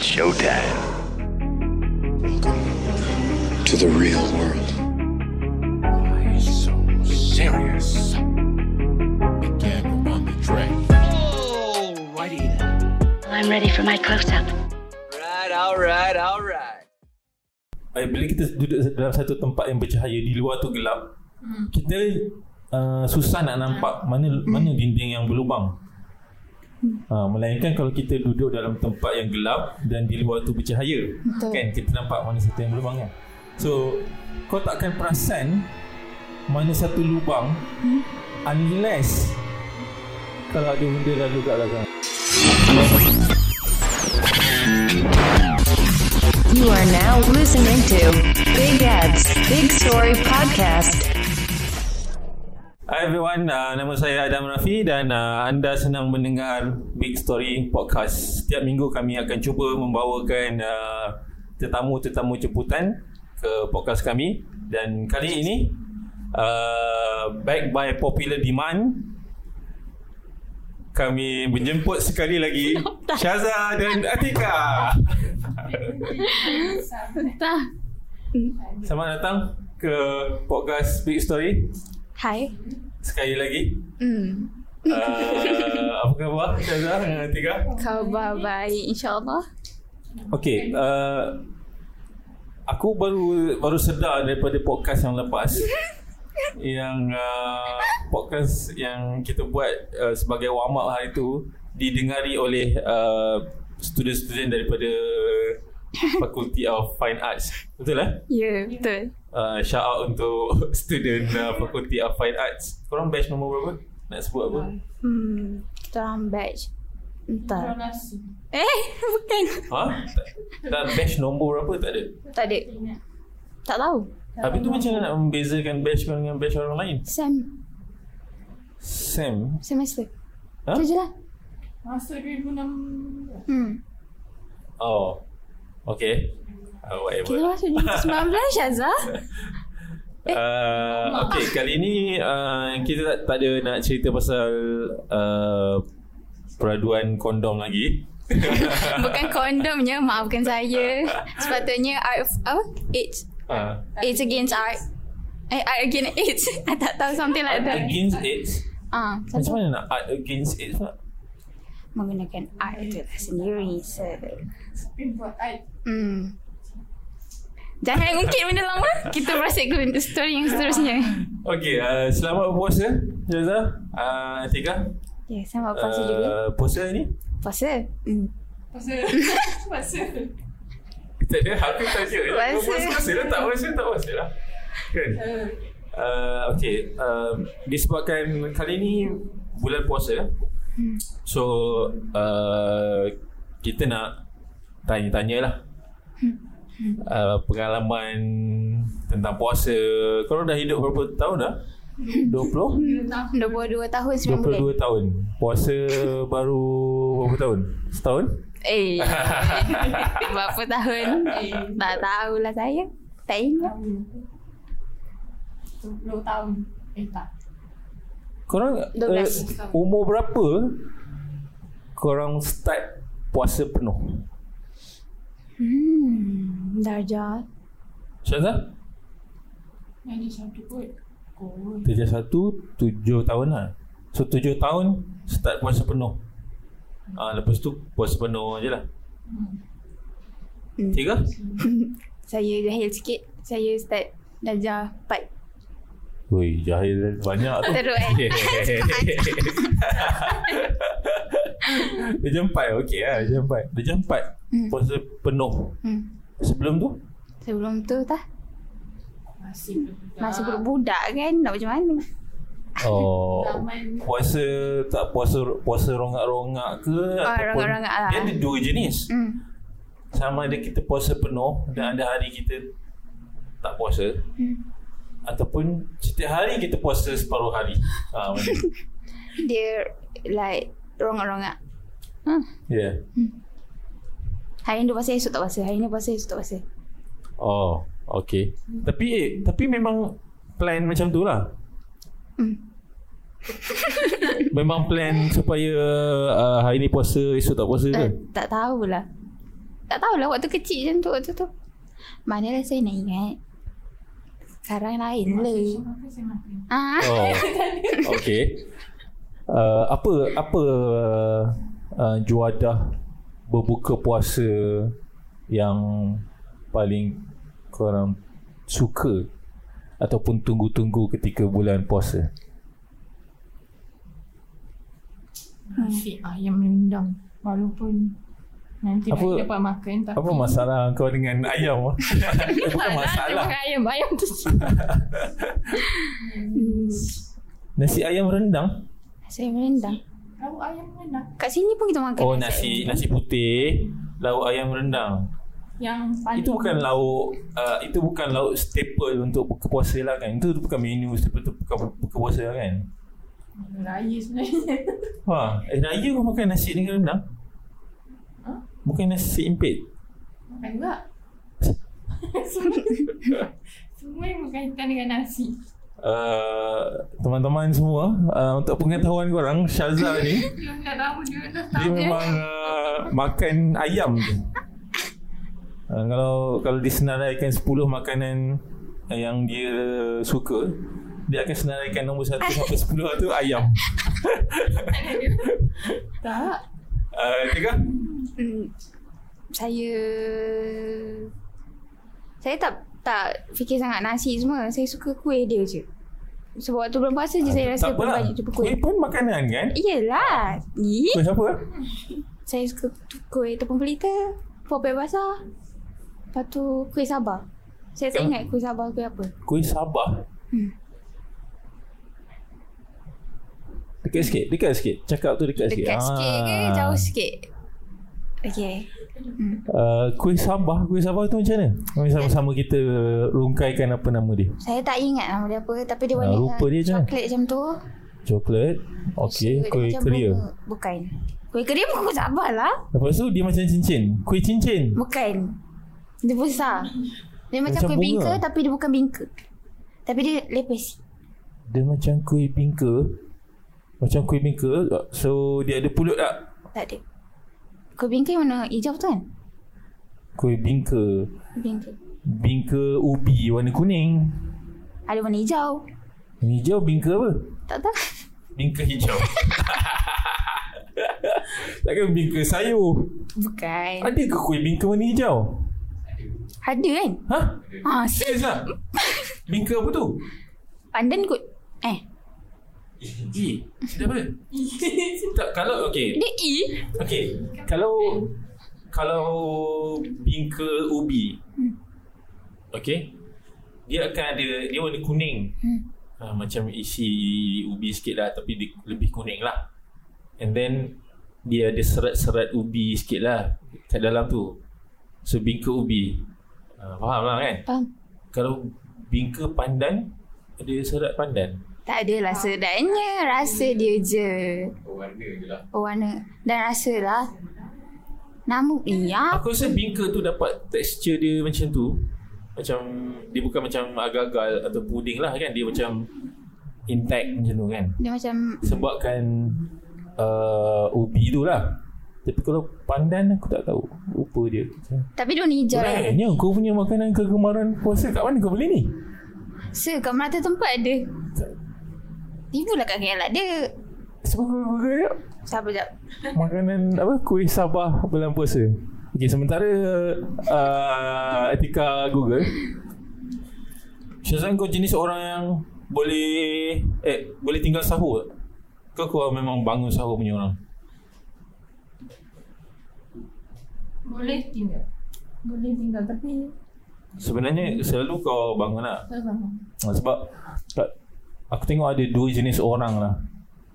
showtime. to the real world. So serious. Again on the track. I'm ready for my close up. Alright, alright, alright. Eh, bila kita duduk dalam satu tempat yang bercahaya di luar tu gelap kita uh, susah nak nampak mana mana dinding yang berlubang Ha, melainkan kalau kita duduk dalam tempat yang gelap dan di luar tu bercahaya Betul. kan kita nampak mana satu yang berlubang kan so kau takkan perasan mana satu lubang unless kalau ada benda lalu kat belakang You are now listening to Big Ads Big Story Podcast. Hi everyone, uh, nama saya Adam Rafi dan uh, anda senang mendengar Big Story Podcast. Setiap minggu kami akan cuba membawakan uh, tetamu-tetamu jemputan ke podcast kami dan kali ini uh, back by popular demand kami menjemput sekali lagi Syaza dan Atika. Selamat datang ke podcast Big Story Hai. sekali lagi. Hmm. Uh, apa khabar Syaza dengan Atika? Khabar baik insyaAllah. Okay, uh, aku baru baru sedar daripada podcast yang lepas yang uh, podcast yang kita buat uh, sebagai warm up hari tu didengari oleh uh, student-student daripada Faculty of Fine Arts. Betul eh? Ya, yeah, betul. Uh, shout out untuk student uh, Faculty of Fine Arts. Korang batch nombor berapa? Nak sebut apa? Hmm, kita orang batch. Entah. Eh, bukan. Ha? Tak, tak batch nombor berapa tak ada? Tak ada. Tak tahu. Habis tu macam mana nak membezakan batch kau dengan batch orang lain? Sam. Sam. Semester. Ha? Tu je lah. Masa 2006 Hmm. Oh. Okay. Uh, Kita masuk 2019 Syazah. Uh, okay, kali ni uh, kita tak, tak ada nak cerita pasal uh, peraduan kondom lagi. Bukan kondomnya, maafkan saya. Sepatutnya art of, apa? AIDS. Uh, AIDS against art. Eh, art against AIDS. I tak tahu something like that. against AIDS. Ah, Macam satu mana nak art against AIDS pula? menggunakan art itu lah sendiri. So, buat art hmm. Jangan ungkit benda lama. Kita proceed ke story yang seterusnya. Okay, uh, selamat berpuasa, Jaza. Uh, Tika. Ya, sama puasa juga. Uh, puasa ni? Puasa. Hmm. Masa Masa Tak ada, aku tanya. Puasa. Puasa, puasa lah, tak puasa, tak puasa lah. Kan? Uh, okay, uh, disebabkan kali ni bulan puasa, so uh, kita nak tanya-tanya lah uh, pengalaman tentang puasa. Korang dah hidup berapa tahun dah? 20? 22 tahun 9 bulan. 22 tahun. Puasa baru berapa tahun? Setahun? Eh. Berapa tahun? Tak tahulah saya. Tak ingat. 20 tahun Eh tak Korang 12. uh, umur berapa korang start puasa penuh? Hmm. Darjah. Syazah? Yang satu kot Kot Kerja satu, tujuh tahun lah. So tujuh tahun start puasa penuh. Ah, lepas tu puasa penuh je lah. Hmm. Tiga? Saya jahil sikit. Saya start darjah 4. Woi, jahil banyak tu. Teruk eh. Dia jam 4 okey lah Jam 4 Dia 4 Hmm. Puasa penuh Hmm. Sebelum tu Sebelum tu tah. Masih Masih budak kan. Nak macam mana? Oh Puasa Tak puasa Puasa rongak-rongak ke Oh, rongak-rongak lah. Dia ada dua jenis Hmm. Sama ada kita puasa penuh Dan ada hari kita Tak puasa Hmm. Ataupun Setiap hari kita puasa separuh hari ha, mana? Dia like rongak-rongak. Hmm. Ya yeah. Hari ni puasa, esok tak puasa. Hari ni puasa, esok tak puasa. Oh Okay Tapi eh, Tapi memang Plan macam tu lah Hmm. Memang plan supaya uh, hari ni puasa esok tak puasa ke? Tak, tak tahulah. Tak tahulah waktu kecil macam tu waktu tu. Manalah saya nak ingat. Sekarang lain lah. Makan saya makan. Ah, Oh. Okay. Uh, apa apa uh, juadah berbuka puasa yang paling korang suka ataupun tunggu-tunggu ketika bulan puasa? Nasi ayam rendang. Walaupun nanti Apa- dapat makan tapi Apa masalah kau dengan ayam? Eh, Bukan masalah. Makan ayam, ayam tu. Nasi ayam rendang? saya merendang. Lauk ayam rendang. Kat sini pun kita makan Oh nasi nasi putih, lauk ayam rendang. Yang paling Itu bukan lauk uh, itu bukan lauk staple untuk buka puasa lah kan. Itu bukan menu staple untuk buka, buka puasa lah kan. Raya sebenarnya. Wah, eh raya kau makan nasi dengan rendang? Bukan nasi impit. Makan juga. Semua yang berkaitan dengan nasi. Uh, teman-teman semua uh, untuk pengetahuan korang Syazal ni Dia memang uh, makan ayam je. Uh, kalau kalau disenaraikan 10 makanan yang dia suka dia akan senaraikan nombor 1 sampai 10 tu ayam. Tak. Uh, Tika? Hmm, saya saya tak tak fikir sangat nasi semua. Saya suka kuih dia je. Sebab waktu bulan puasa je saya rasa tak paling apalah. banyak jumpa Kuih kuih. pun makanan kan? Iyalah. Ih, Kuih siapa? saya suka kuih tepung pelita, popek basah. Lepas tu kuih sabah. Saya tak ingat kuih sabah kuih apa. Kuih Sabah. Hmm. Dekat sikit, dekat sikit. Cakap tu dekat, sikit. Dekat sikit ke Ah. jauh sikit? Okay. Uh, kuih Sabah, kuih Sabah tu macam mana? Mari sama-sama kita rungkaikan apa nama dia. Saya tak ingat nama dia apa tapi dia warna rupa dia macam mana? coklat macam tu. Coklat. Okey, So, kuih keria. Bukan. Kuih keria bukan kuih sabah lah. Lepas tu dia macam cincin. Kuih cincin. Bukan. Dia besar. Dia macam, Macam kuih bunga. bingka tapi dia bukan bingka. Tapi dia lepes. Dia macam kuih bingka. Macam kuih bingka. So dia ada pulut tak? Tak ada. Kuih bingka yang warna hijau tu kan? Kuih bingka. Bingka. Bingka ubi warna kuning. Ada warna hijau. Hijau bingka apa? Tak tahu. Bingka hijau. Takkan bingka sayur. Bukan. Ada ke kuih bingka warna hijau? Ada kan? Ha? Ah, si Serius lah? Bingka apa tu? pandan kot. Eh, E. Sedap apa? tak, kalau, okay. dia E. Okay. Kalau, kalau bingka ubi. Okay. Dia akan ada, dia warna kuning. Hmm. Ha, macam isi ubi sikit lah tapi di, lebih kuning lah. And then, dia ada serat-serat ubi sikit lah kat dalam tu. So, bingka ubi. Ha, faham lah kan? Faham? Kalau bingka pandan, ada serat pandan. Tak adalah sedapnya. Rasa dia je. Oh, warna je lah. Oh, warna. Dan rasa lah. Nama, iya. Aku rasa bingka tu dapat tekstur dia macam tu. Macam dia bukan macam agar-agar atau puding lah kan. Dia macam intact macam tu kan. Dia macam Sebabkan uh, ubi tu lah. Tapi kalau pandan aku tak tahu. Rupa dia. Tapi dia warna hijau lah. Lainnya kau punya makanan kegemaran puasa kat mana kau beli ni? Se, kat Melata tempat ada. Tiba lah kat KL kau Sabar jap. Makanan apa kuih Sabah bulan puasa. Okey sementara uh, Etika Google Syazan kau jenis orang yang boleh eh boleh tinggal sahur. tak? Kau kau memang bangun sahur punya orang. Boleh tinggal. Boleh tinggal tapi Sebenarnya selalu kau bangun tak bangun. Ha, sebab tak, aku tengok ada dua jenis orang lah.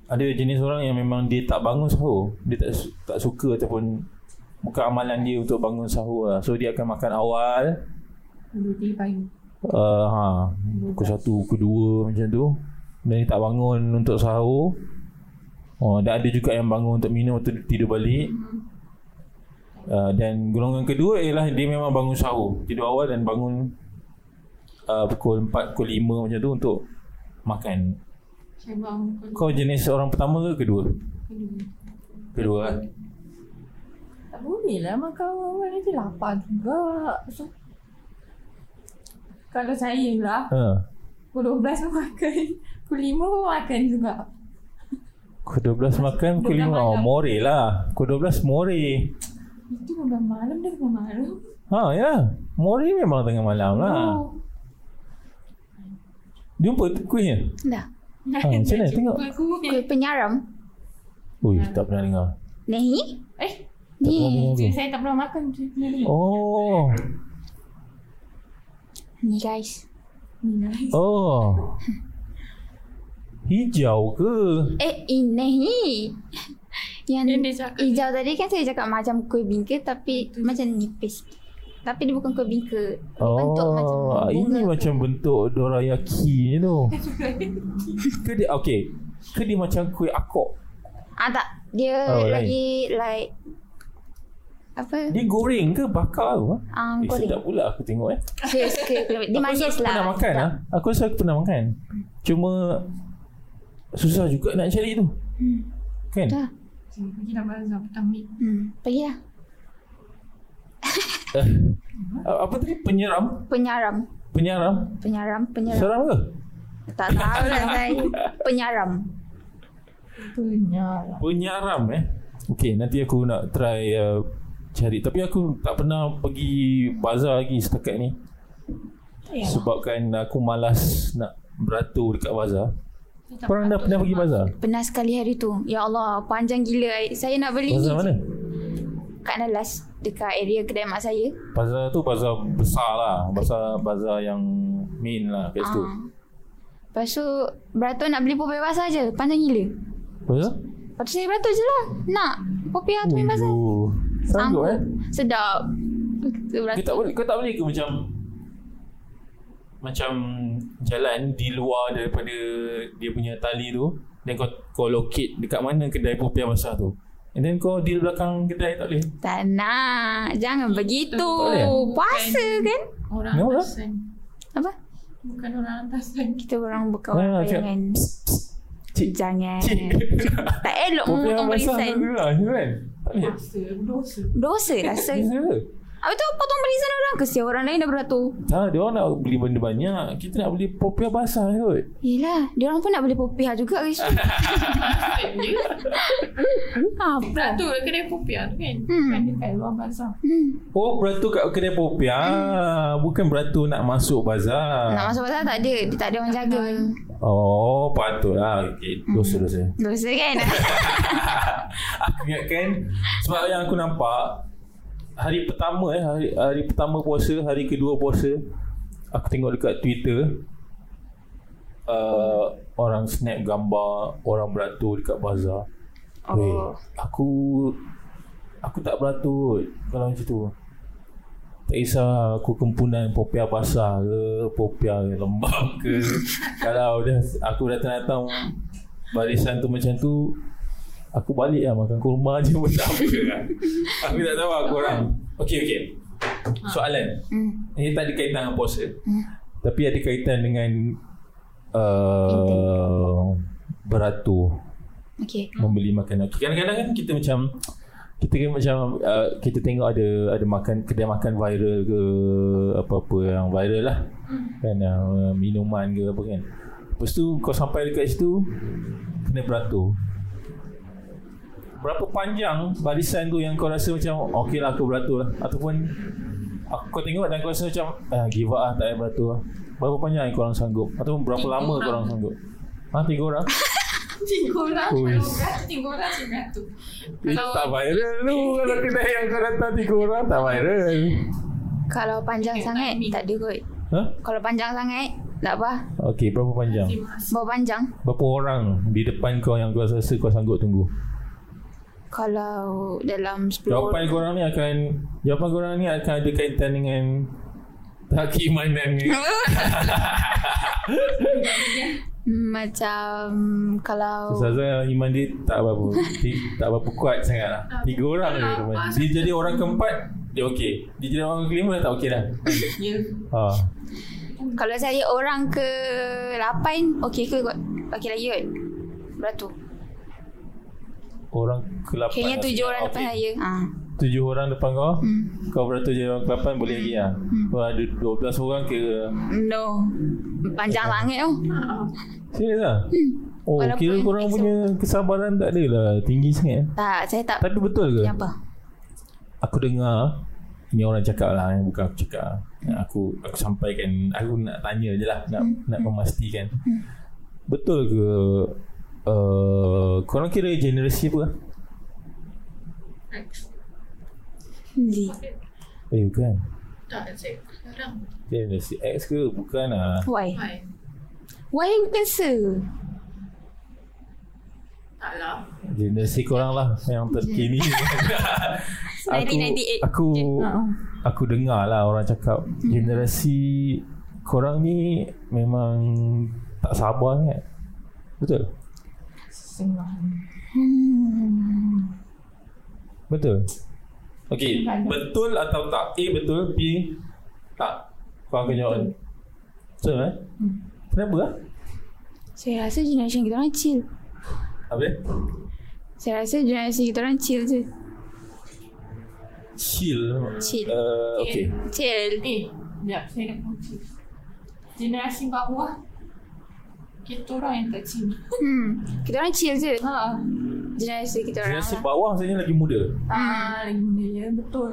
Ada jenis orang yang memang dia tak bangun sahur. Dia tak tak suka ataupun bukan amalan dia untuk bangun sahur lah. So dia akan makan awal. Dua pagi. Uh, ha, pukul satu, pukul dua macam tu. Dan dia tak bangun untuk sahur. Oh, dan ada juga yang bangun untuk minum atau tidur balik. Uh, dan golongan kedua ialah dia memang bangun sahur. Tidur awal dan bangun uh, pukul 4, pukul 5 macam tu untuk makan. Pukul Kau jenis orang pertama ke kedua? kedua. Kedua kan? Tak boleh lah makan awal nanti lapar juga. So, kalau saya lah, Ha. pukul 12 pun makan. Pukul 5 pun makan juga. Pukul 12 makan, pukul 5. Oh, more lah. Pukul 12 more. Itu memang malam dah memang malam. Ha, ya. More memang tengah malam lah. Oh. Jumpa kuihnya? Dah. Ha, macam mana? Tengok. Kuih penyaram. Ui, tak pernah dengar. Ni? Eh, Ni. saya tak pernah makan. Oh. Ni guys. Ni nice. Oh. Hijau ke? Eh, ini. Yang Yang hijau tadi kan saya cakap macam kuih bingka tapi macam nipis. Tapi dia bukan kuih bingka. Bentuk macam Oh, ini bunga. macam bentuk dorayaki ni tu. ke dia okey. Ke dia macam kuih akok. Ah tak. Dia Oh, lain. lagi like apa? Dia goreng ke bakar ke? Ah, Eh, goreng. sedap pula aku tengok eh. Dia suka Dia Aku rasa manis aku lah. Pernah makan lah. Aku rasa aku pernah makan. Cuma susah juga nak cari tu. Hmm. Kan? Dah. Pergi nak bazar petang ni. Hmm. Pergi lah. Eh, apa tadi penyeram? Penyaram. Penyaram? Penyaram. Penyaram. Seram ke? Tak tahu lah saya. Penyaram. Penyaram eh. Okey, nanti aku nak try uh, cari. Tapi aku tak pernah pergi bazar lagi setakat ni. Ya. Sebabkan aku malas nak beratur dekat bazar. Korang dah pernah pergi bazar? Pernah sekali hari tu. Ya Allah, panjang gila. Saya nak beli Bazar mana? kat Nalas. Dekat area kedai mak saya. Bazar tu bazar besar lah. Bazar bazar yang main lah kat situ. Ah. Lepas tu, beratur nak beli popiah basah je. Panjang gila. Bazar? Lepas tu saya beratur je lah. Nak. Popiah tu main basah. Sanggup eh? Sedap. Kau tak boleh kau tak boleh ke macam macam jalan di luar daripada dia punya tali tu dan kau kau locate dekat mana kedai popiah basah tu. And then kau di belakang kedai tak boleh. Tak nak. Jangan begitu. Tak boleh? Puasa kan? Orang Kenapa? atasan. Apa? Bukan orang atasan. Kita orang berkawan Ah, ah, cik. jangan. Cik. Jangan. Cik. tak elok memotong basah barisan. tu lah kan? Tak boleh. Dosa, dosa. Dosa rasa. Habis tu potong barisan orang. Kesian orang lain dah beratur. Tak, dia orang nak beli benda banyak. Kita nak beli popiah basah kot. Yelah. Dia orang pun nak beli popiah juga guys. Apa? Beratur kedai popiah tu kan. Hmm. Kan dekat luar bazar. Hmm. Oh, beratur kat kedai popiah. Bukan beratur nak masuk bazar. Nak masuk pasal tak ada. Dia tak ada orang jaga. Oh, patutlah. Okay, dosa-dosa. Dosa kan? aku ingatkan sebab yang aku nampak hari pertama eh hari, hari pertama puasa hari kedua puasa aku tengok dekat Twitter uh, orang snap gambar orang beratur dekat bazar. Oh. Weh, aku aku tak beratur kalau macam tu. Tak kisah aku kempunan popiah basah ke popiah lembab ke. Kalau dah aku datang-datang barisan tu macam tu Aku balik lah makan kurma je pun tak apa lah. Aku tak tahu lah korang. Okey, okey. Soalan. Hmm. Ini tak ada kaitan dengan puasa. Hmm. Tapi ada kaitan dengan uh, beratur. Okay. Membeli makanan. Okay, kadang-kadang kan kita macam kita kan macam uh, kita tengok ada ada makan kedai makan viral ke apa-apa yang viral lah. Kan uh, minuman ke apa kan. Lepas tu kau sampai dekat situ kena beratur. Berapa panjang barisan tu yang kau rasa macam okey lah aku beratur lah ataupun aku kau tengok dan kau rasa macam ah, give up lah tak payah beratur lah. Berapa panjang yang korang sanggup ataupun berapa lama korang sanggup? Ha tiga orang? Tiga orang. Kalau beratur, tiga orang beratur. Eh, tak viral tu Kalau kedai yang kau datang tiga orang Tak viral Kalau panjang Okay, sangat, tak ada kot. Ha? Kalau panjang sangat, tak apa. Okey berapa panjang Bawa panjang. Berapa orang Di depan kau yang kau rasa kau sanggup tunggu Kalau dalam 10 Jawapan korang ni akan Jawapan korang ni akan ada kaitan dengan Kehakimanan ni. Macam Kalau Ustazah iman dia tak apa-apa. Ti- Tak apa-apa kuat sangat lah. Tiga orang je teman. Dia jadi orang keempat Dia okey. Dia jadi orang kelima tak okey dah. Ya. ha. Kalau saya orang ke 8 Okey ke? Kot Okey lagi kot. Beratur Orang ke-8 Kayaknya tujuh orang depan saya ha. tujuh orang depan kau hmm. Kau beratur jadi orang ke-8 boleh lagi lah hmm. Kau ada 12 orang kira No. Panjang sangat tu. Serius lah Hmm. Oh Walaupun kira korang punya kesabaran tak ada lah Tinggi sangat Tak, saya tak. Tapi betul ke? Yang apa? Aku dengar Ni orang cakap lah eh, Bukan aku cakap Yang Aku aku sampaikan Aku nak tanya je lah Nak, Hmm. nak memastikan Betul ke uh, Korang kira generasi apa? Z. Eh bukan Tak, saya sekarang. Generasi X ke? Bukan lah Why? Hai. Why bukan se? Tak lah. Generasi korang lah Yang terkini aku, 1998 aku. Uh-uh. aku dengar lah orang cakap Generasi korang ni Memang tak sabar kan Betul? Betul. Okey, betul atau tak? A betul, B tak. Kau akan jawab. ni. Betul eh? Kenapa ah? Saya rasa generation kita orang chill. Apa? Saya rasa generasi kita orang chill je. Chill. Chill. Uh, okay. Chill. Eh, sekejap. Saya nak kunci. Generasi bawah. Kita orang yang tak cinta. Hmm. Kita orang chill je. Ha. Generasi kita orang. Generasi lah. bawah sebenarnya lagi muda. Ah, lagi muda ya. Betul.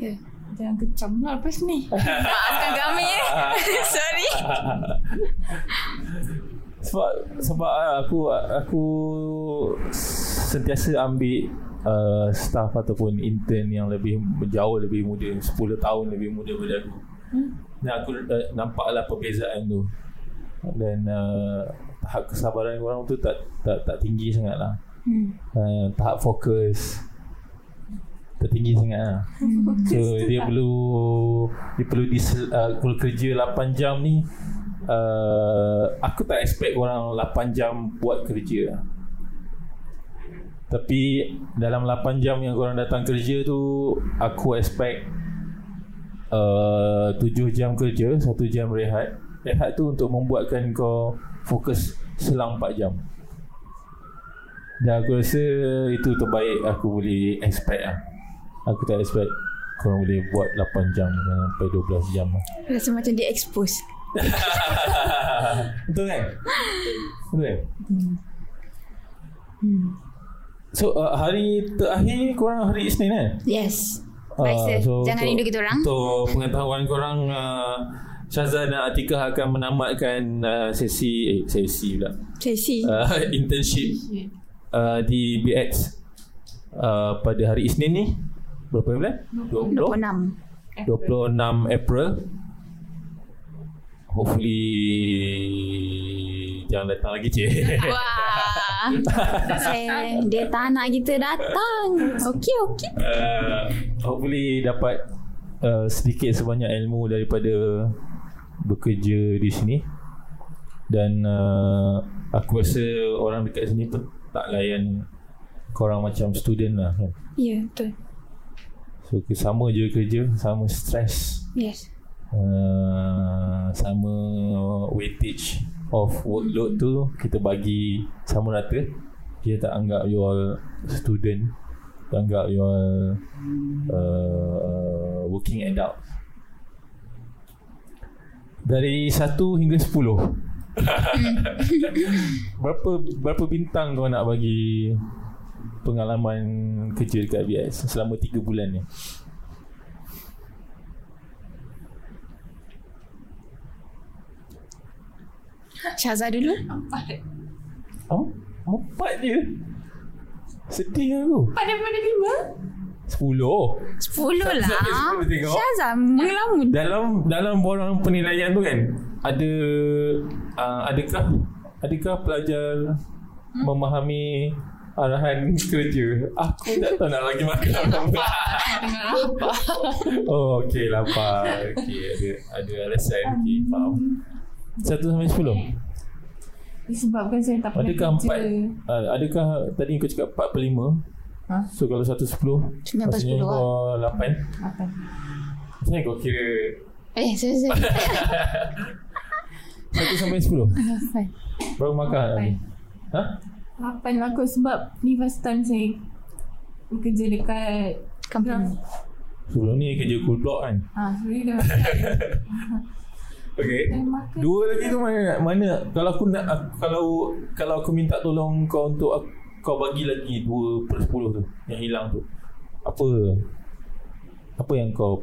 Ya. Jangan kecam lah lepas ni. Maafkan kami eh. Sorry. Sebab sebab ah, aku aku sentiasa ambil uh, staff ataupun intern yang lebih jauh lebih muda 10 tahun lebih muda daripada aku. Dan aku uh, nampaklah perbezaan tu. Dan uh, tahap kesabaran orang tu tak tak tak tinggi sangat lah. Hmm. Uh, tahap fokus tertinggi sangat lah. So dia perlu dia perlu dis, uh, perlu kerja 8 jam ni uh, aku tak expect orang 8 jam buat kerja lah. Tapi dalam 8 jam yang korang datang kerja tu aku expect uh, 7 jam kerja, 1 jam rehat. Rehat tu untuk membuatkan kau fokus selang 4 jam. Dan aku rasa itu terbaik aku boleh expect lah. Aku tak expect korang boleh buat 8 jam sampai 12 jam lah. Rasa macam dia expose. Betul kan? Betul kan? So uh, hari terakhir korang hari Isnin kan? Yes. Ah, Baik sir. so Jangan rindu kita orang. Untuk pengetahuan korang uh, Syazah dan Atikah akan menamatkan uh, sesi eh, sesi pula Sesi. uh, internship uh, di BX uh, pada hari Isnin ni berapa bulan? 20? 26. 26 April Hopefully Jangan datang lagi cik Wah. Saya, dia tak nak kita datang. Okey, okey. uh, Hopefully dapat uh, Sedikit sebanyak ilmu daripada Bekerja di sini. Dan uh, Aku rasa orang dekat sini pun Tak layan Korang macam student lah kan? Ya, betul. So sama je kerja Sama stress. Yes. uh, sama weightage of workload tu kita bagi sama rata. Kita tak anggap you all student tak anggap you all uh, working adult dari 1 hingga 10 berapa berapa bintang kau nak bagi pengalaman kerja dekat BS selama 3 bulan ni Syazah dulu. Oh, empat je. Sedih aku. Pada pada lima? Sepuluh. Sepuluh lah. Sepuluh tengok. Syazah mengelamun. Dalam dalam borang penilaian tu kan ada uh, adakah adakah pelajar hmm? memahami arahan kerja? Aku tak tahu nak lagi makan apa. Dengan apa? oh, okey lapar. Okey, ada ada alasan. Okey, faham. Satu sampai sepuluh. Disebabkan saya tak pernah Adakah kerja. empat? Uh, adakah tadi kau cakap empat per lima? Ha? So kalau satu sepuluh Sembilan per Maksudnya kau lapan Apa? Maksudnya kau kira Eh, sorry, sorry. Satu sampai sepuluh Lapan. Berapa markah Lapan. ni? Ha? Lapan lah kot sebab ni first time saya bekerja dekat Company. Sebelum ni kerja cool block kan Ah, sorry dah. Okay makan. Dua lagi tu mana mana kalau aku nak aku- kalau kalau aku minta tolong kau untuk aku, kau bagi lagi 2 per 10 tu yang hilang tu. Apa apa yang kau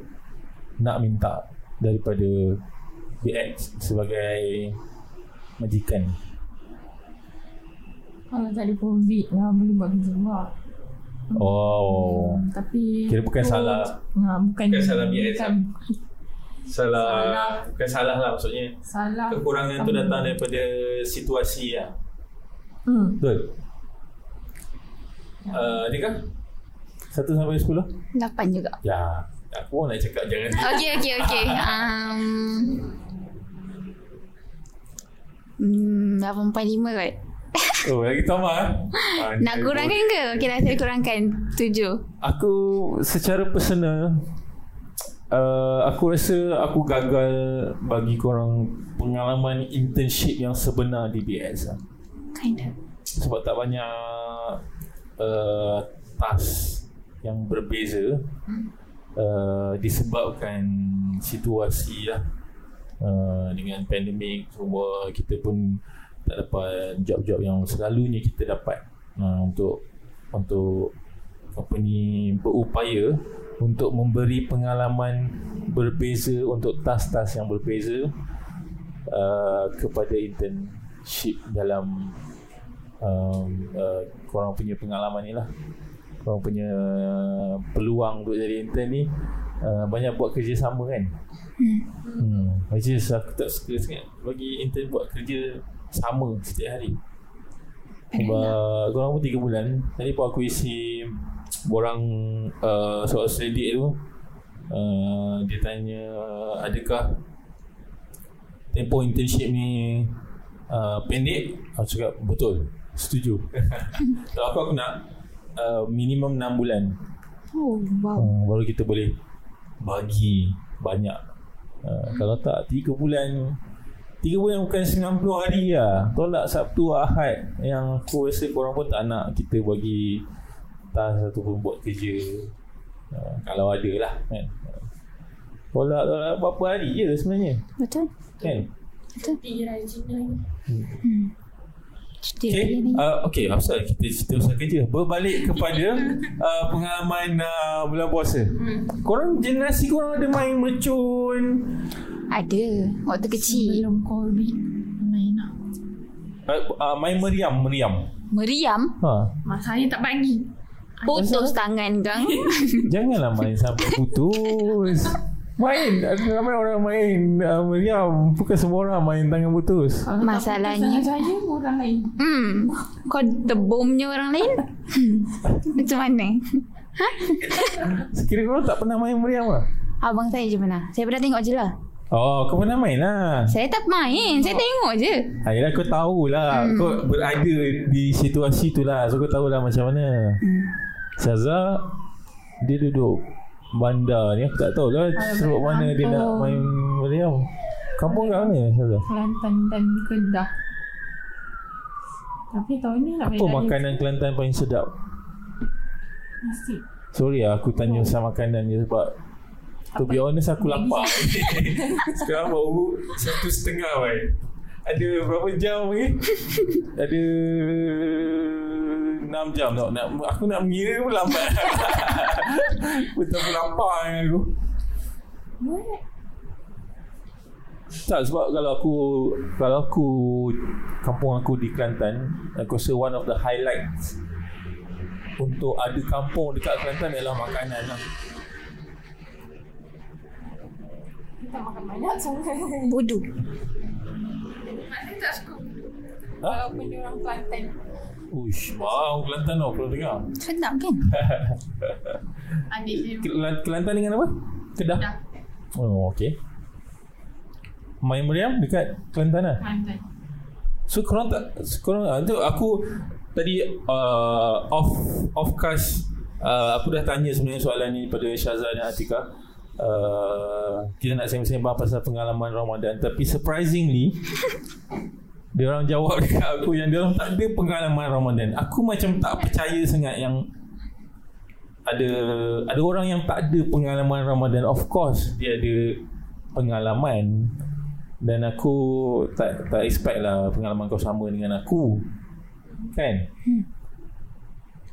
nak minta daripada BX sebagai majikan? Kalau tak ada COVID lah, boleh buat kerja luar. Oh. Hmm, tapi... Kira bukan tu- salah. Ha, bukan, Bukan salah BX Bukan Salah, Salah. bukan salah lah maksudnya. salah. Kekurangan tu datang daripada situasi lah. Hmm. Betul. Uh, Adikah? 1 sampai 10? Lapan juga. Ya, aku pun nak cakap jangan Okey, okey, okey. Um, hmm, 8.5 kot. Oh, lagi tambah eh? Ah, Nak kurangkan ke? Okey lah, saya kurangkan 7. Aku secara personal uh, aku rasa aku gagal bagi korang pengalaman internship yang sebenar di BS lah. Kind of. Sebab tak banyak uh, task yang berbeza uh, disebabkan situasi lah. Uh, dengan pandemik semua kita pun tak dapat job-job yang selalunya kita dapat. Uh, untuk untuk company berupaya untuk memberi pengalaman berbeza untuk tas-tas yang berbeza uh, kepada internship dalam um, uh, korang punya pengalaman ni lah. Korang punya peluang untuk jadi intern ni uh, banyak buat kerjasama kan? Hmm. which is aku tak suka sangat bagi intern buat kerja sama setiap hari. Sebab korang pun 3 bulan. Tadi pun aku isi borang uh, soal selidik tu. Uh, dia tanya adakah tempoh internship ni uh, pendek? Aku cakap betul setuju. Kalau aku aku nak uh, minimum 6 bulan. Oh, wow. uh, baru kita boleh bagi banyak. Uh, kalau tak 3 bulan 3 bulan bukan 90 hari lah. Tolak Sabtu Ahad yang aku rasa korang pun tak nak kita bagi task ataupun buat kerja. Uh, kalau ada lah kan. Tolak tolak berapa hari je sebenarnya? Betul? kan? Cuti rajin lagi. Cuti Okay, lagi ni. uh, okay kita cerita pasal kerja Berbalik kepada uh, pengalaman uh, bulan puasa Korang, generasi korang ada main mercun Ada. Waktu kecil. Sebelum COVID. Main lah. uh, uh, Main meriam, meriam Meriam. ha. Masanya tak bagi. Putus tangan kang. Janganlah main sampai putus Main, ramai orang main uh, meriam Bukan semua orang main tangan putus tak Masalahnya- saya, orang lain. Hmm. Kau debomnya orang lain? Macam mana? Sekiranya korang tak pernah main meriam lah Abang saya je pernah. Saya pernah tengok je lah. Oh, kau pernah main lah Saya tak main. Saya tengok je. Ayolah kau tahulah hmm. Kau berada di situasi tu lah So kau tahulah macam mana hmm. Syaza Dia duduk Bandar ni Aku tak tahu lah Sebab mana dia nak main meriam Kampung kat mana Syaza? Kelantan dan Kedah. Tapi tahun ni nak Apa makanan Kelantan paling sedap? Nasi. Sorry lah aku tanya pasal makanan ni sebab To be honest aku lapar Sekarang baru Satu setengah baik Ada berapa jam lagi? Ada Enam jam tak? Nak, aku nak mengira pun lambat Betapa lapar dengan aku Tak sebab kalau aku Kalau aku Kampung aku di Kelantan Aku rasa one of the highlights Untuk ada kampung dekat Kelantan Ialah makanan lah Kita makan banyak sangat. Bodoh. Maknanya tak suka. Ha? Walaupun dia orang Kelantan. Uish, wow Kelantan tau kalau dengar Sedap kan? Adik dia. Kelantan dengan apa? Kedah? Kedah. Oh, okay Main meriam dekat Kelantan lah Kelantan. So korang tak korang ah, tu aku tadi uh, off off cast uh, aku dah tanya sebenarnya soalan ni pada Syazah dan Atika. Uh, kita nak sembang-sembang pasal pengalaman Ramadan tapi surprisingly dia orang jawab dekat aku yang dia orang tak ada pengalaman Ramadan. Aku macam tak percaya sangat yang ada ada orang yang tak ada pengalaman Ramadan of course dia ada pengalaman dan aku tak tak expect lah pengalaman kau sama dengan aku kan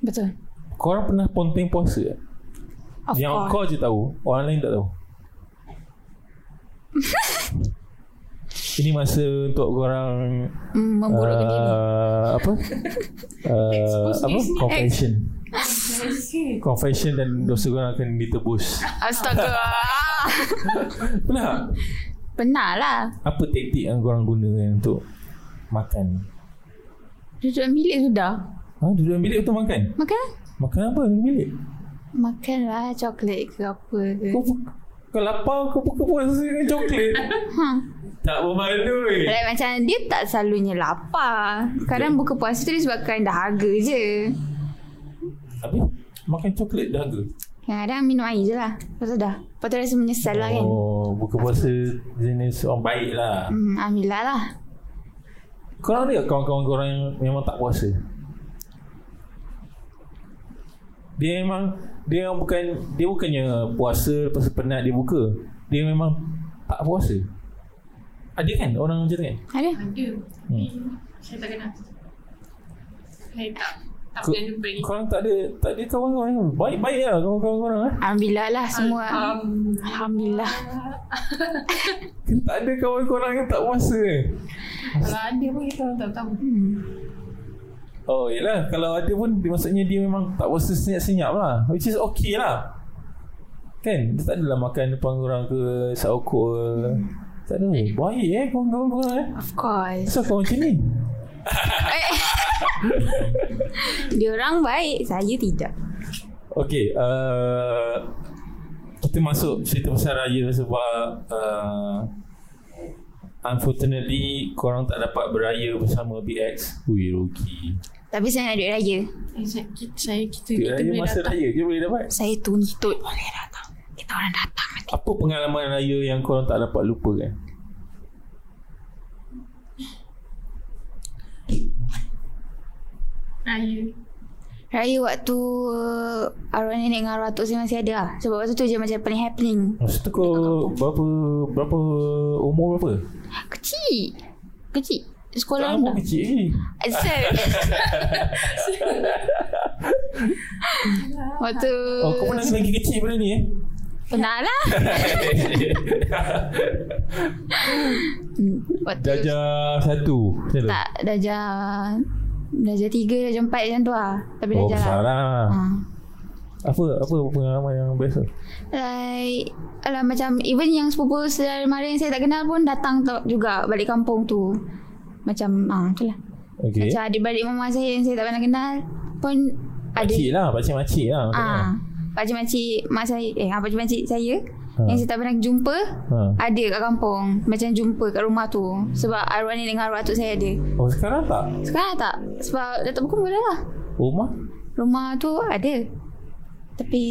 Betul. korang pernah ponteng puasa? Of yang course. kau je tahu orang lain tak tahu ini masa untuk korang memburukkan diri. uh, apa uh, apa confession confession dan dosa korang akan ditebus Astaga. pernah Pernah lah. apa taktik yang korang gunakan untuk makan Duduk dalam bilik sudah. ha, duduk dalam bilik untuk makan Makan lah. makan apa dalam bilik Makan lah coklat ke apa ke. kau, kau lapar kau buka puasa dengan coklat Ha. tak bermalu eh. Like macam dia tak selalunya lapar. Kadang buka puasa tu disebabkan dahaga je. Habis makan coklat dahaga Kadang-kadang minum air je lah. Lepas tu dah. Lepas tu rasa menyesal lah kan. oh buka puasa jenis orang baik lah Hmm, Alhamdulillah lah. Korang ada kawan-kawan korang yang memang tak puasa? Dia memang dia memang bukan dia bukannya puasa lepas penat dia buka. Dia memang tak puasa. Ada kan orang macam tu kan? Ada. Ada. Hmm. Saya tak kenal. Saya tak tak lagi. Korang tak ada tak ada kawan-kawan baik-baik lah kawan-kawan korang eh? Alhamdulillah lah semua. Um, Alhamdulillah. Tak ada kawan korang yang tak puasa kalau ada pun kita tak tahu. Oh yelah. Kalau ada pun dia, Maksudnya dia memang Tak puasa senyap-senyap lah. Which is okay lah. Kan? Dia tak adalah makan Depan orang ke Saukuk ke. Tak ada. Baik eh Kawan-kawan korang eh. Of course. Kenapa kau macam ni? Dia orang baik, saya tidak. Okay uh, Kita masuk Cerita pasal raya Sebab uh, Unfortunately Korang tak dapat beraya Bersama BX Ui rugi Tapi saya nak duit raya. Eh, saya, kita, Duit kita raya boleh masa datang. raya Je boleh dapat Saya tuntut boleh datang. Kita orang datang nanti. Apa pengalaman raya Yang korang tak dapat lupakan Raya. Raya waktu uh, arwah nenek dengan arwah atuk saya masih ada lah. Sebab waktu tu je macam paling happening. Masa tu kau Berapa Berapa Umur berapa Kecil. Kecil. Sekolah Kamu rendah. kecil Asal. waktu Oh kau pernah lagi kecil pada ni eh pernah lah. Waktu Darjah satu tak darjah darjah tiga, darjah empat macam tu lah. Tapi Oh darjah besar lah. lah Ha. Apa Apa pengalaman yang best tu Like Alah macam Even yang sepupu saudara mara yang saya tak kenal pun Datang juga Balik kampung tu Macam ah, tu lah Okay. Macam adik-beradik mama saya Yang saya tak pernah kenal Pun Ada. Makcik lah Pakcik-makcik lah macam ah, Pakcik-makcik Mak saya Eh ah, pakcik-makcik saya Ha. Yang saya tak pernah jumpa Ha. Ada kat kampung. Macam jumpa kat rumah tu. Sebab arwah ni dengan arwah atuk saya ada. Oh sekarang tak? Sekarang tak. Sebab dah tak berkumpul dah lah. Rumah? Rumah tu ada. Tapi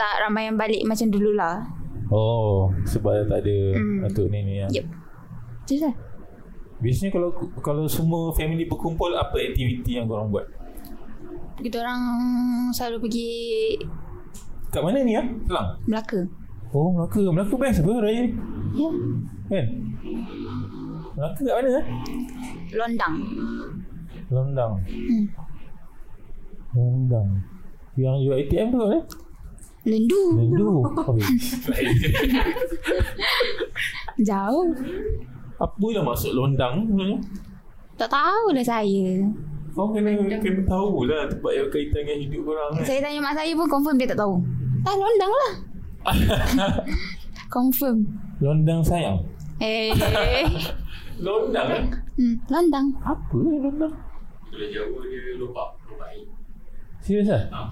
Tak ramai yang balik macam dululah Oh Sebab dah tak ada Hmm. Atuk nenek lah. Yep Itu lah Biasanya kalau Kalau semua family berkumpul Apa aktiviti yang korang buat Kita orang selalu pergi Kat mana ni ah? Kelang Melaka. Oh Melaka Melaka best apa raya Ya. Kan Melaka kat mana eh Londang. Londang Hmm. Londang Yang ATM tu kat mana Lendu. Lendu oh, Jauh. Apa yang masuk londang sebenarnya Tak tahu lah saya. Kau kena, kena tahu lah Tempat yang kaitan dengan hidup korang kan Saya tanya mak saya pun confirm dia tak tahu. Ah, Londang lah. confirm. Londang sayang Eh. Londang eh hmm, Londang. Apa londang Kalau Jawa dia lupa Lupa air Serius lah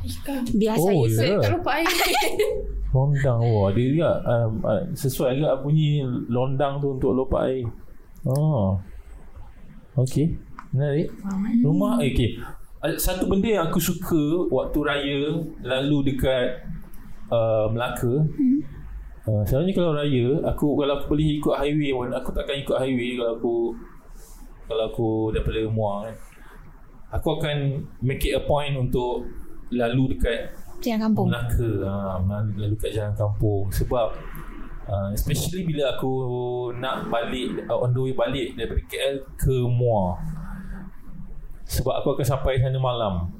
Biasa Oh, je. ya. Tak lupa air. Londang. Oh ada juga um, uh, Sesuai juga bunyi Londang tu untuk lompat air. Oh. Okay Menarik. Rumah eh, Okay Satu benda yang aku suka Waktu raya Lalu dekat uh, Melaka. Uh, Selalunya kalau raya Aku Kalau aku boleh ikut highway pun Aku takkan ikut highway Kalau aku Kalau aku daripada Muar kan. Aku akan Make it a point untuk Lalu dekat Jalan kampung. Melaka ha, Lalu kat jalan kampung. Sebab uh, Especially bila aku Nak balik uh, On the way balik Daripada KL ke Muar. Sebab aku akan sampai sana malam.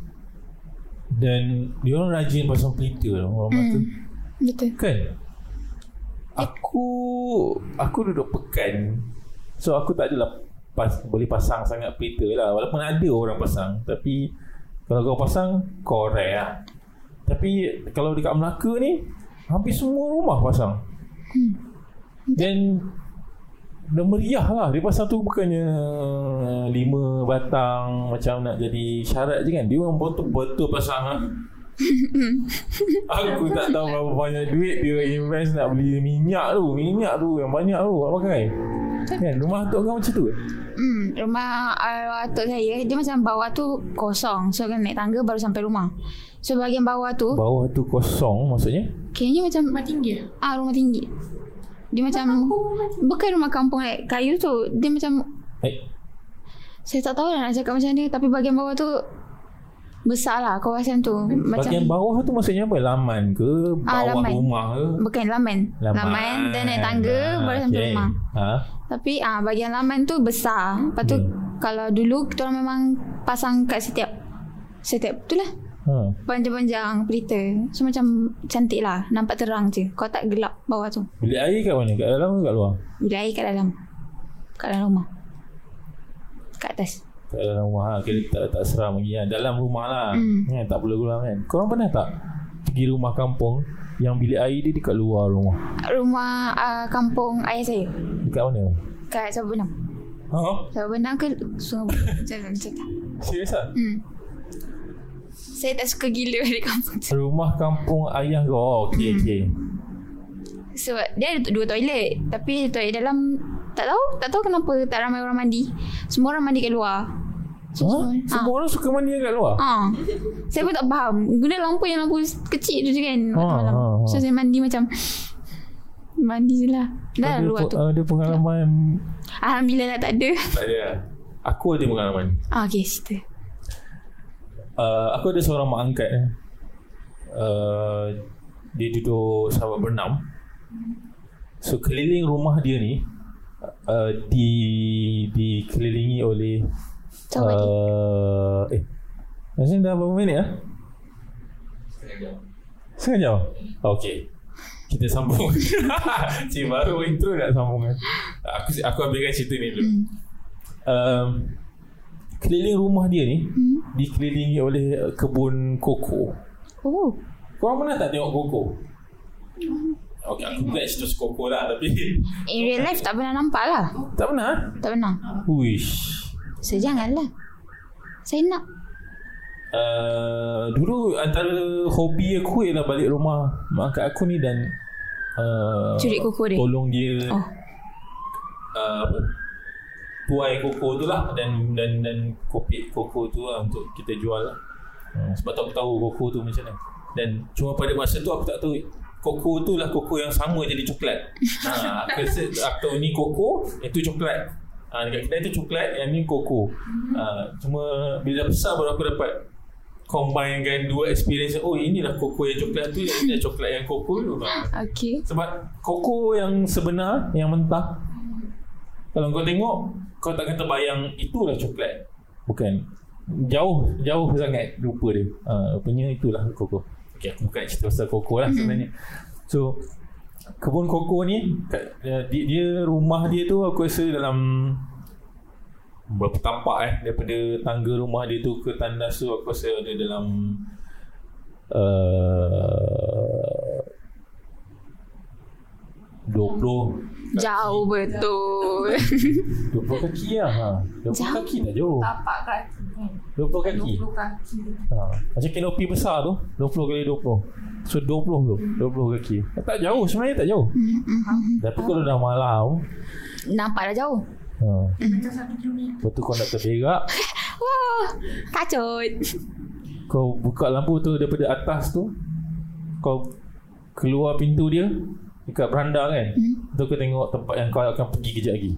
Dan Dia orang rajin pasang pelita Orang Melaka Betul. Kan? Aku Aku duduk pekan. So aku tak adalah pas, Boleh pasang sangat pelita lah. Walaupun ada orang pasang Tapi Kalau kau pasang Kau rare lah Tapi Kalau dekat Melaka ni Hampir semua rumah pasang Dan Dah meriah lah Dia pasang tu bukannya Lima batang Macam nak jadi syarat je kan Dia orang betul-betul pasang lah Aku tak tahu berapa banyak duit dia invest nak beli minyak tu. Minyak tu yang banyak tu nak pakai. Kan rumah tu kau macam tu ke? Hmm, rumah arwah atuk saya dia macam bawah tu kosong. So kan naik tangga baru sampai rumah. So bahagian bawah tu Bawah tu kosong maksudnya? kayaknya macam Rumah tinggi lah. ah rumah tinggi. Dia macam bukan rumah kampung like kayu tu. Dia macam Eh, saya tak tahu lah nak cakap macam ni tapi bahagian bawah tu besar lah kawasan tu. Macam bahagian bawah tu maksudnya apa? Laman ke? Bawah Ah, laman. rumah ke? bukan laman. Laman, dan naik tangga Ah, baru sampai okay. rumah. Ha? Tapi ah bahagian laman tu besar. Lepas tu Hmm. kalau dulu kita orang memang pasang kat setiap setiap tu lah. Ha. Panjang-panjang pelita. So macam cantik lah. Nampak terang je. Kau tak gelap bawah tu. Bilik air kat mana? Kat dalam ke kat luar? Bilik air kat dalam. Kat dalam rumah. Kat atas. Kat dalam rumah ha. Kira tak, tak seram lagi kan. Dalam rumah lah. Hmm. Kan? Tak boleh gulang kan. Korang pernah tak pergi rumah kampung yang bilik air dia dekat luar rumah? Rumah uh, kampung ayah saya. Dekat mana? Kat Sabah Benam. Ha? Sabah Benam ke Sungai. Macam macam tu. Serius tak? Hmm. Saya tak suka gila dari kampung tu. Rumah kampung ayah kau. Oh, okey Hmm. okey. Sebab dia ada dua toilet. Tapi toilet dalam tak tahu. Tak tahu kenapa tak ramai orang mandi. Semua orang mandi kat luar. Ha? Semua orang suka mandi kat luar? Ah, saya pun tak faham. Guna lampu yang lampu kecil tu je kan waktu Ah, malam. ah, ah. So saya mandi macam mandi je lah. Dah ada, luar tu. ada pengalaman Alhamdulillah lah tak ada. Tak ada Aku ada pengalaman Ah, okay, cerita. uh, Aku ada seorang mak angkat eh. uh, Dia duduk sahabat berenam So keliling rumah dia ni uh, di Dikelilingi oleh Uh, Eh Macam dah berapa minit lah Setengah jam. Setengah jam Okay kita sambung Cik baru intro nak sambung kan Aku aku ambilkan cerita ni dulu Hmm. um, Keliling rumah dia ni Hmm. Dikelilingi oleh uh, kebun koko Oh. Korang pernah tak tengok koko? Okay aku bukan cerita koko lah Tapi In real life tak pernah nampak lah. Tak pernah Tak pernah. Wish Saya janganlah. Saya nak. uh, Dulu antara hobi aku Ialah balik rumah Mak angkat aku ni dan uh, Curi koko dia. Tolong dia Oh. uh, tuai koko tu lah dan dan dan kopi koko tu lah untuk kita jual lah. Hmm, sebab tak aku tahu koko tu macam mana. Dan cuma pada masa tu aku tak tahu koko tu lah koko yang sama jadi coklat. ha, aku rasa aku tahu ni koko, itu coklat. Ha, dekat kedai tu coklat, yang ni koko. Ha, cuma bila dah besar baru aku dapat combinekan dua experience. Oh inilah koko yang coklat tu, yang ini dah coklat yang koko tu. Ha. Okay. Sebab koko yang sebenar Yang mentah Kalau kau tengok Kau takkan terbayang Itulah coklat Bukan Jauh Jauh sangat Rupa dia uh, Rupanya itulah koko Okay aku bukan cerita pasal koko lah sebenarnya So Kebun koko ni kat, dia, dia rumah dia tu Aku rasa dalam Berapa tapak eh Daripada tangga rumah dia tu Ke tandas tu Aku rasa ada dalam uh, 20 Jauh betul. 20 kaki lah ha. 20 Jauh. kaki tak jauh Tapak kaki kan. 20 kaki 20 kaki. ha. Macam kanopi besar tu 20 kali 20 So 20 tu 20 kaki Tak jauh sebenarnya tak jauh Tapi kalau dah malam Nampak dah jauh. ha. Macam satu kilometer. Lepas tu kau nak terberak Wah, kacut. Kau buka lampu tu daripada atas tu Kau keluar pintu dia Dekat beranda kan hmm. Tu kau tengok tempat yang kau akan pergi kejap lagi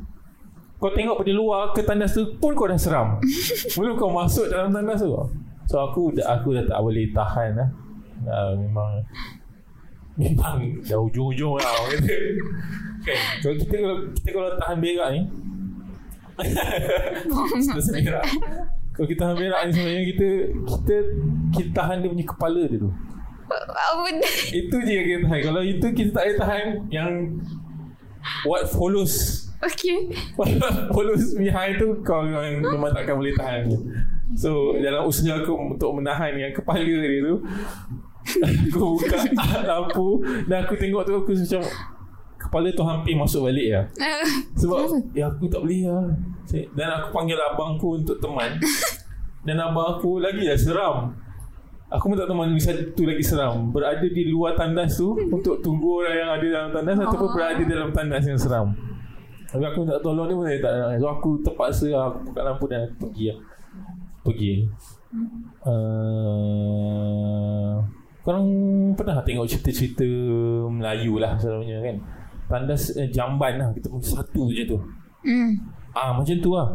Kau tengok pada luar ke tandas tu pun kau dah seram. Belum kau masuk dalam tandas tu. So aku dah, aku dah tak boleh tahan lah uh, Memang Memang Dah ujung-ujung lah Orang kata. Kan Kalau kita kalau, kita kalau tahan berak ni Terus berak. Kalau kita tahan berak ni sebenarnya kita Kita Kita tahan dia punya kepala dia tu. Apa? Itu je yang kita tahan. Kalau itu kita tak boleh tahan Yang What follows Okay. follows behind tu Kau memang, memang takkan boleh tahan So dalam usaha aku Untuk menahan yang kepala dia tu Aku buka lampu Dan aku tengok tu Aku macam Kepala tu hampir masuk balik lah Sebab Ya aku tak boleh lah. Dan aku panggil abang aku Untuk teman. Dan abang aku lagi lah seram. Aku pun tak tahu mana satu lagi seram. Berada di luar tandas tu Untuk tunggu orang yang ada dalam tandas Ataupun berada dalam tandas yang seram Tapi aku tak tolong dia pun saya tak nak. So aku terpaksa lah Aku buka lampu dan aku pergi lah. Pergi. Uh, Korang pernah tengok cerita-cerita Melayu lah selalunya kan? Tandas eh, jamban lah. Kita pun satu je tu. Hmm. Ah macam tu lah.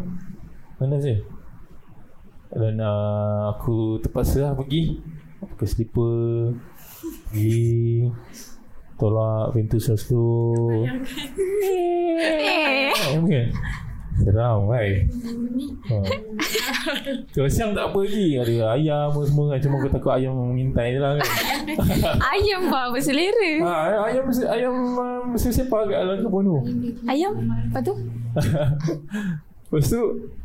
Tandas dia. Dan uh, aku terpaksa lah pergi. Pakai slipper. Pergi Tolak pintu slow-slow Eh. Ayam kan Seram kan ha. Kalau siang tak apa lagi? Ada ayam apa semua kan? Cuma aku takut ayam mengintai je lah kan. Ayam apa? Berselera? ha, Ayam ayam uh, mesti sepak kat dalam kebun tu. Ayam? Lepas tu? Lepas tu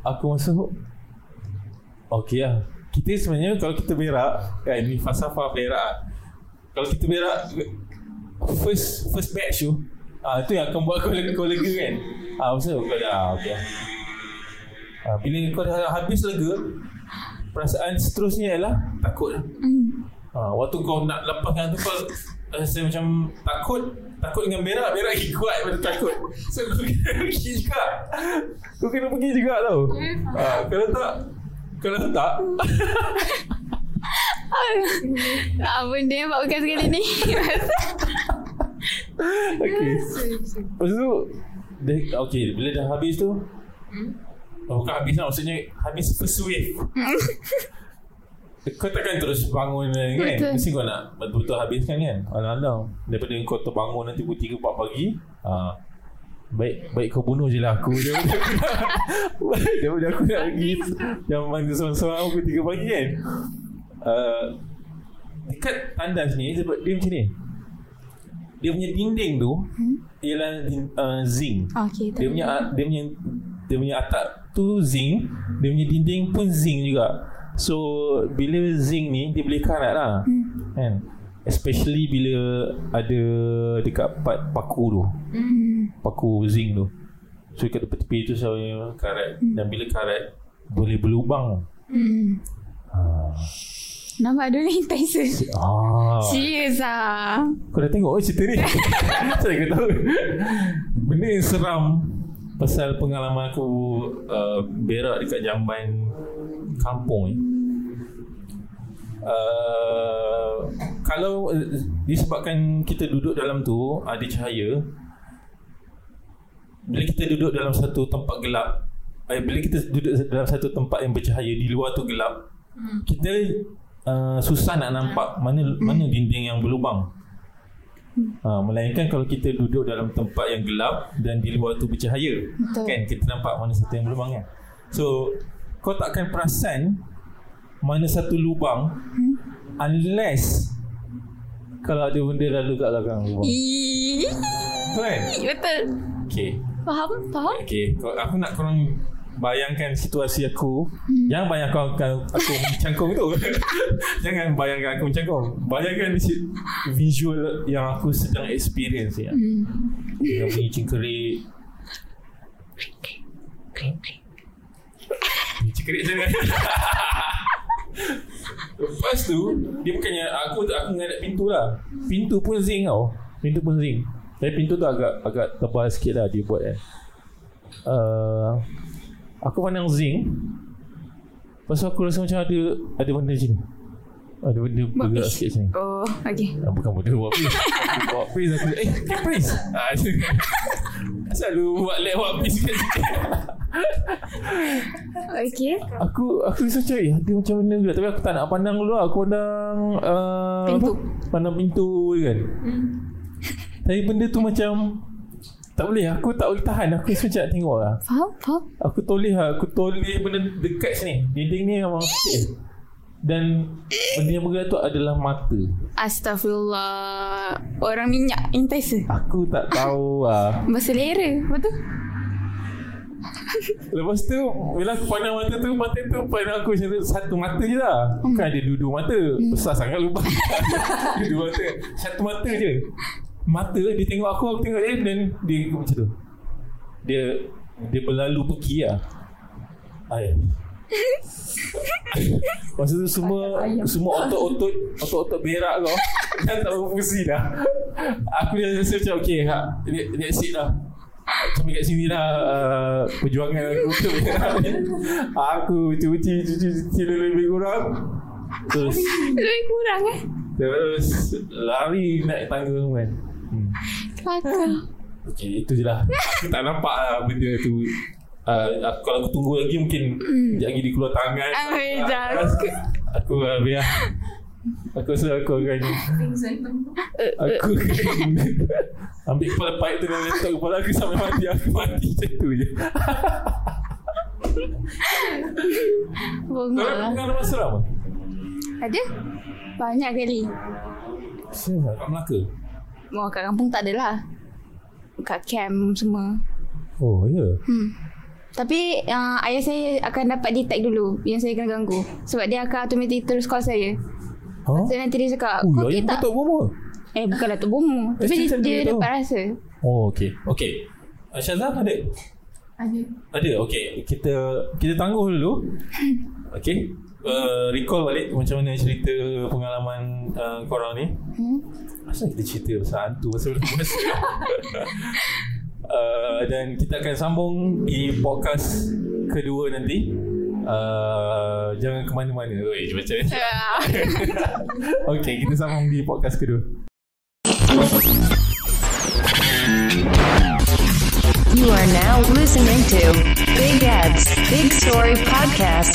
Aku masuk. Okay lah. Kita sebenarnya Kalau kita berak Kan ni falsafah berak. Kalau kita berak First First batch tu Ah tu yang akan buat kau lega, kau lega kan? Ah maksudnya kau dah okay. ah, Bila kau dah habis lega Perasaan seterusnya ialah Takut. Lah ah, Waktu kau nak lepaskan tu kau Rasa macam takut Takut dengan berak Berak lagi kuat pada takut. So kau kena pergi juga. Kau kena pergi juga tau. Ah, Kalau tak Kalau tak. Apa benda yang buat bukan sekali ni? Okay. Lepas tu dia, Okay Bila dah habis tu? Oh, Bukan habis lah Maksudnya Habis first wave. Kau takkan terus bangun kan? Betul. Mesti kau nak Betul-betul habiskan kan? Alang-alang Daripada kau terbangun Nanti pukul 3 4 pagi ha. Baik Baik kau bunuh je lah aku. Daripada aku nak Daripada aku nak pergi Yang mana seorang-seorang Pukul 3 pagi kan? Uh, Dekat tandas ni dia macam ni Dia punya dinding tu Ialah uh, zinc Okay, dia punya dia punya dia punya atap tu zinc dia punya dinding pun zinc juga so bila zinc ni dia boleh karat lah hmm. kan especially bila ada dekat part paku tu Hmm. paku zinc tu so kat tepi-tepi tu selalu karat hmm. dan bila karat boleh berlubang Hmm. ha. Nampak dulu ni Tyson. ah. Serius ah. Kau dah tengok oh, cerita ni Saya kau tahu Benda yang seram Pasal pengalaman aku uh, Berak dekat jamban Kampung ni uh, Kalau uh, Disebabkan kita duduk dalam tu Ada cahaya Bila kita duduk dalam satu tempat gelap eh, Bila kita duduk dalam satu tempat yang bercahaya Di luar tu gelap Kita uh, Susah nak nampak Mana mana dinding yang berlubang. Ha, melainkan kalau kita duduk dalam tempat yang gelap dan di luar tu bercahaya. Betul. kan? Kita nampak mana satu yang berlubang kan? So kau takkan perasan mana satu lubang unless kalau ada benda lalu kat belakang lubang. Betul kan? Betul. okay Faham? Faham? okay aku nak korang bayangkan situasi aku jangan bayangkan aku, aku mencangkung tu. Jangan bayangkan aku mencangkung. Bayangkan visual yang aku sedang experience ya. bunyi cingkerik bunyi cingkerik sangat. Lepas tu dia bukannya aku aku menghadap pintu lah. Pintu pun zinc tau. Pintu pun zinc. Tapi pintu tu agak agak tebal sikit lah dia buat kan uh, aku pandang zinc Lepas tu aku rasa macam ada Ada benda macam ni Ada benda bergerak sikit macam ni Oh, okay. ah, Bukan benda buat Aku buat please aku Eh please ah, Asal lu buat lewat please kat situ Okay. Aku aku rasa macam eh, dia macam mana juga tapi aku tak nak pandang dulu lah. Aku pandang uh, Pintu. Apa? Pandang pintu kan. Hmm. Tapi benda tu macam tak boleh aku tak boleh tahan. Aku macam nak tengok lah. Faham? Faham? aku toleh lah. Aku toleh benda dekat sini. Dinding ni memang sikit. Dan benda yang bergerak tu adalah mata. Astagfirullah. Orang minyak intense. aku tak tahu lah. Berselera. Betul? Lepas tu Bila aku pandang mata tu Mata tu pandang aku macam tu Satu mata je lah. Bukan ada dua-dua mata. Besar sangat lubang Dua mata. Satu mata je Mata dia tengok aku Aku tengok dia Dan dia macam tu. Dia Dia berlalu pergi lah. Ay. Masa tu semua Semua otot-otot Otot-otot berak kau Dah tak berfungsi dah. Aku dah rasa macam Okay ha, that- That's it lah. Sampai kat sini lah uh, Perjuangan aku Aku cuci Cuci cuci lebih kurang. Terus Lebih kurang eh. Terus Lari naik tangga kan hmm. Kelakar. Okay itu je lah Aku tak nampak lah benda tu uh, aku, Kalau aku tunggu lagi mungkin Sekejap lagi dia keluar tangan Ay, jangan. Aku, aku uh, biar Aku rasa aku akan Aku akan Ambil kepala paip tu Dan letak kepala aku Sampai mati Aku mati macam tu je Kau lah. pengalaman seram ke? Ada? Banyak kali. Seram kat Melaka Oh, kat kampung tak ada lah. Kat camp semua. Oh ya yeah. Hmm. Tapi uh, ayah saya akan dapat detect dulu yang saya kena ganggu. Sebab dia akan automatic terus call saya. Ha? So nanti dia cakap, Oh kau ya okay Yang tak? betul bomo Eh bukanlah tu bomo. Tapi Mesti dia, saya dia dapat rasa. Oh okay Okay uh, Syazah ada? Ada. Ada okay Kita Kita tangguh dulu Okay uh, Recall balik Macam mana cerita Pengalaman uh, korang ni? Hmm? Asal kita cerita pasal hantu Pasal masa? Uh, Dan kita akan sambung Di podcast Kedua nanti. Uh, Jangan ke mana-mana. Oi, macam ni. Okay kita sambung di podcast kedua. You are now listening to Big Ed's Big Story Podcast.